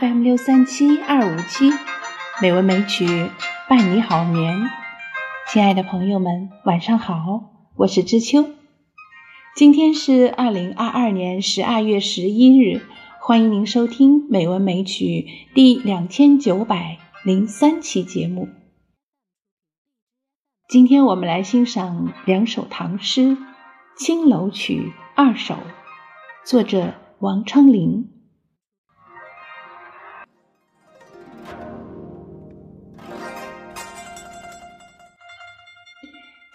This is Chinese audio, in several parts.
FM 六三七二五七，美文美曲伴你好眠。亲爱的朋友们，晚上好，我是知秋。今天是二零二二年十二月十一日，欢迎您收听美文美曲第两千九百零三期节目。今天我们来欣赏两首唐诗《青楼曲》二首，作者王昌龄。《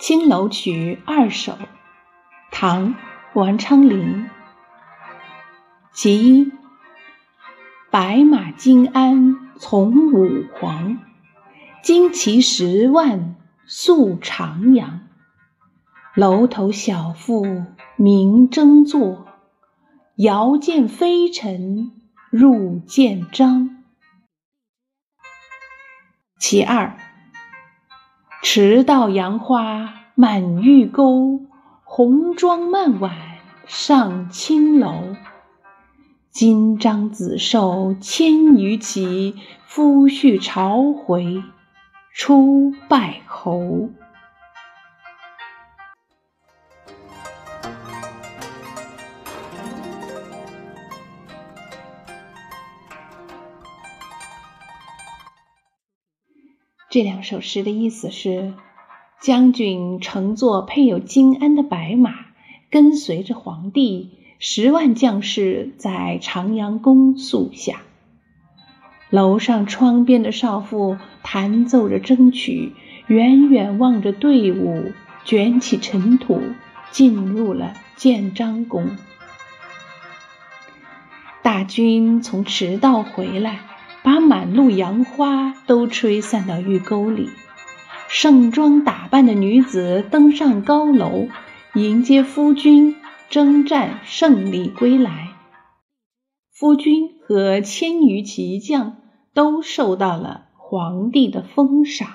青楼曲》二首，唐·王昌龄。其一：白马金鞍从五黄，旌旗十万宿长阳。楼头小妇明争坐，遥见飞尘入见章。其二。迟到杨花满玉钩，红妆漫晚上青楼。金章紫绶千余骑，夫婿朝回出拜侯。这两首诗的意思是：将军乘坐配有金鞍的白马，跟随着皇帝十万将士在长阳宫宿下。楼上窗边的少妇弹奏着筝曲，远远望着队伍卷起尘土，进入了建章宫。大军从迟到回来。把满路杨花都吹散到玉沟里，盛装打扮的女子登上高楼，迎接夫君征战胜利归来。夫君和千余骑将都受到了皇帝的封赏。《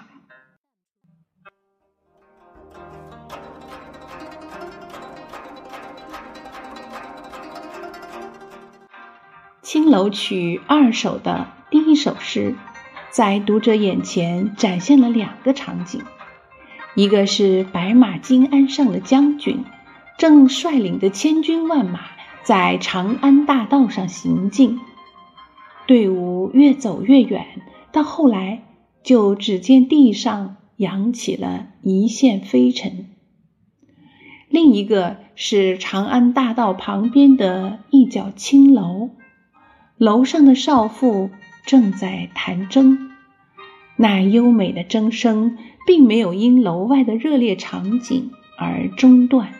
青楼曲》二首的。第一首诗在读者眼前展现了两个场景，一个是白马金鞍上的将军正率领着千军万马在长安大道上行进，队伍越走越远，到后来就只见地上扬起了一线飞尘；另一个是长安大道旁边的一角青楼，楼上的少妇。正在弹筝，那优美的筝声并没有因楼外的热烈场景而中断，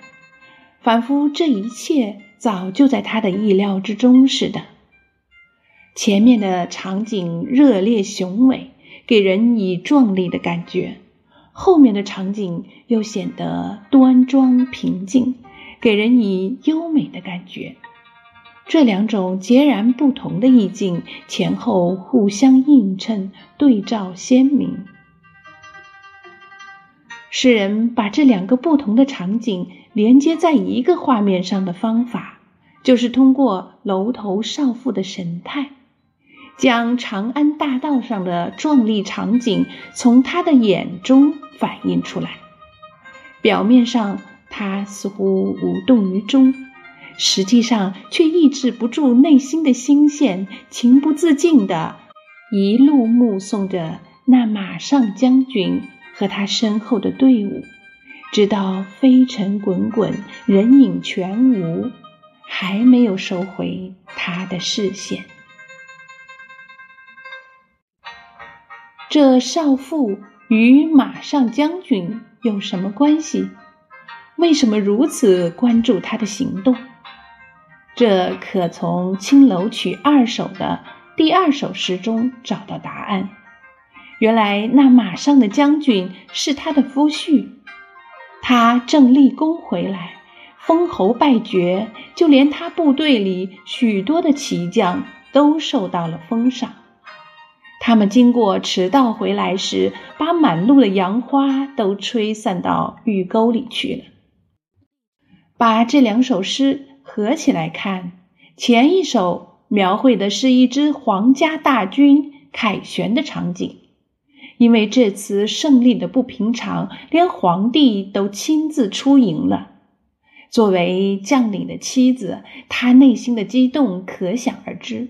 仿佛这一切早就在他的意料之中似的。前面的场景热烈雄伟，给人以壮丽的感觉；后面的场景又显得端庄平静，给人以优美的感觉。这两种截然不同的意境前后互相映衬，对照鲜明。诗人把这两个不同的场景连接在一个画面上的方法，就是通过楼头少妇的神态，将长安大道上的壮丽场景从他的眼中反映出来。表面上，他似乎无动于衷。实际上却抑制不住内心的心弦，情不自禁的一路目送着那马上将军和他身后的队伍，直到飞尘滚滚，人影全无，还没有收回他的视线。这少妇与马上将军有什么关系？为什么如此关注他的行动？这可从《青楼曲》二首的第二首诗中找到答案。原来那马上的将军是他的夫婿，他正立功回来，封侯拜爵，就连他部队里许多的骑将都受到了封赏。他们经过迟到回来时，把满路的杨花都吹散到玉沟里去了。把这两首诗。合起来看，前一首描绘的是一支皇家大军凯旋的场景。因为这次胜利的不平常，连皇帝都亲自出营了。作为将领的妻子，他内心的激动可想而知。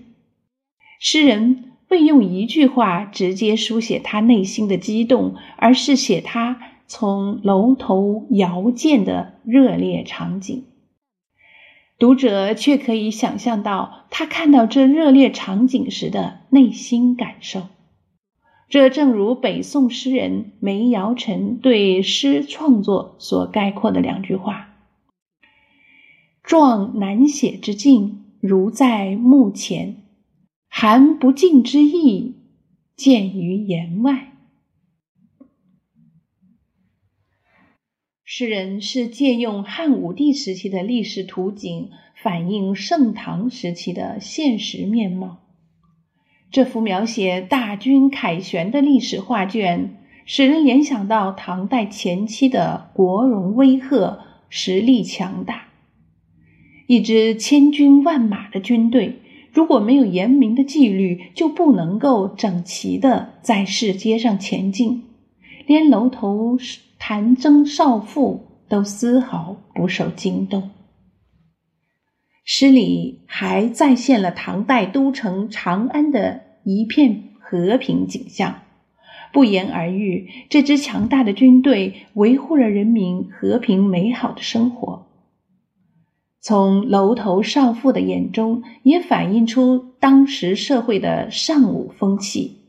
诗人未用一句话直接书写他内心的激动，而是写他从楼头遥见的热烈场景。读者却可以想象到他看到这热烈场景时的内心感受。这正如北宋诗人梅尧臣对诗创作所概括的两句话：“壮难写之境，如在目前；含不尽之意，见于言外。”诗人是借用汉武帝时期的历史图景，反映盛唐时期的现实面貌。这幅描写大军凯旋的历史画卷，使人联想到唐代前期的国荣威赫、实力强大。一支千军万马的军队，如果没有严明的纪律，就不能够整齐的在市街上前进，连楼头弹筝少妇都丝毫不受惊动。诗里还再现了唐代都城长安的一片和平景象。不言而喻，这支强大的军队维护了人民和平美好的生活。从楼头少妇的眼中，也反映出当时社会的尚武风气。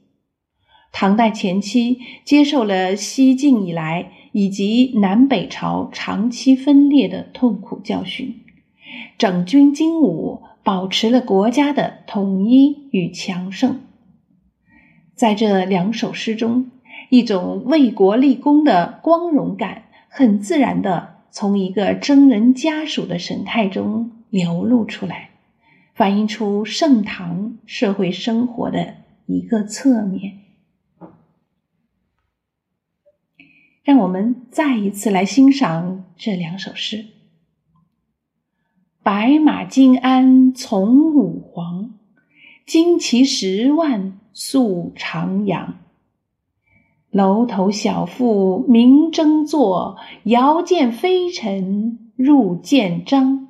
唐代前期接受了西晋以来以及南北朝长期分裂的痛苦教训。整军精武，保持了国家的统一与强盛。在这两首诗中，一种为国立功的光荣感，很自然的从一个征人家属的神态中流露出来，反映出盛唐社会生活的一个侧面。让我们再一次来欣赏这两首诗。白马金鞍从五黄，旌旗十万宿长阳。楼头小妇明争坐，遥见飞尘入剑章。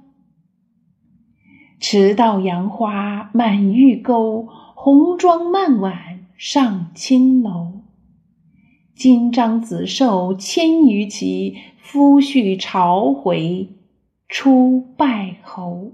迟到杨花满玉钩，红妆漫晚上青楼。金章子受千余骑，夫婿朝回。出拜侯。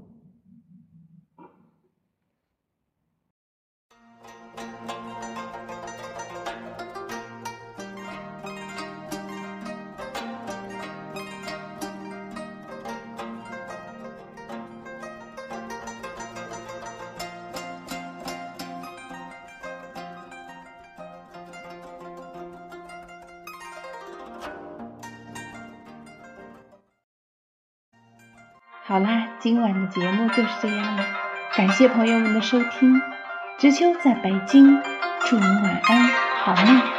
好啦，今晚的节目就是这样了，感谢朋友们的收听。知秋在北京，祝您晚安，好梦。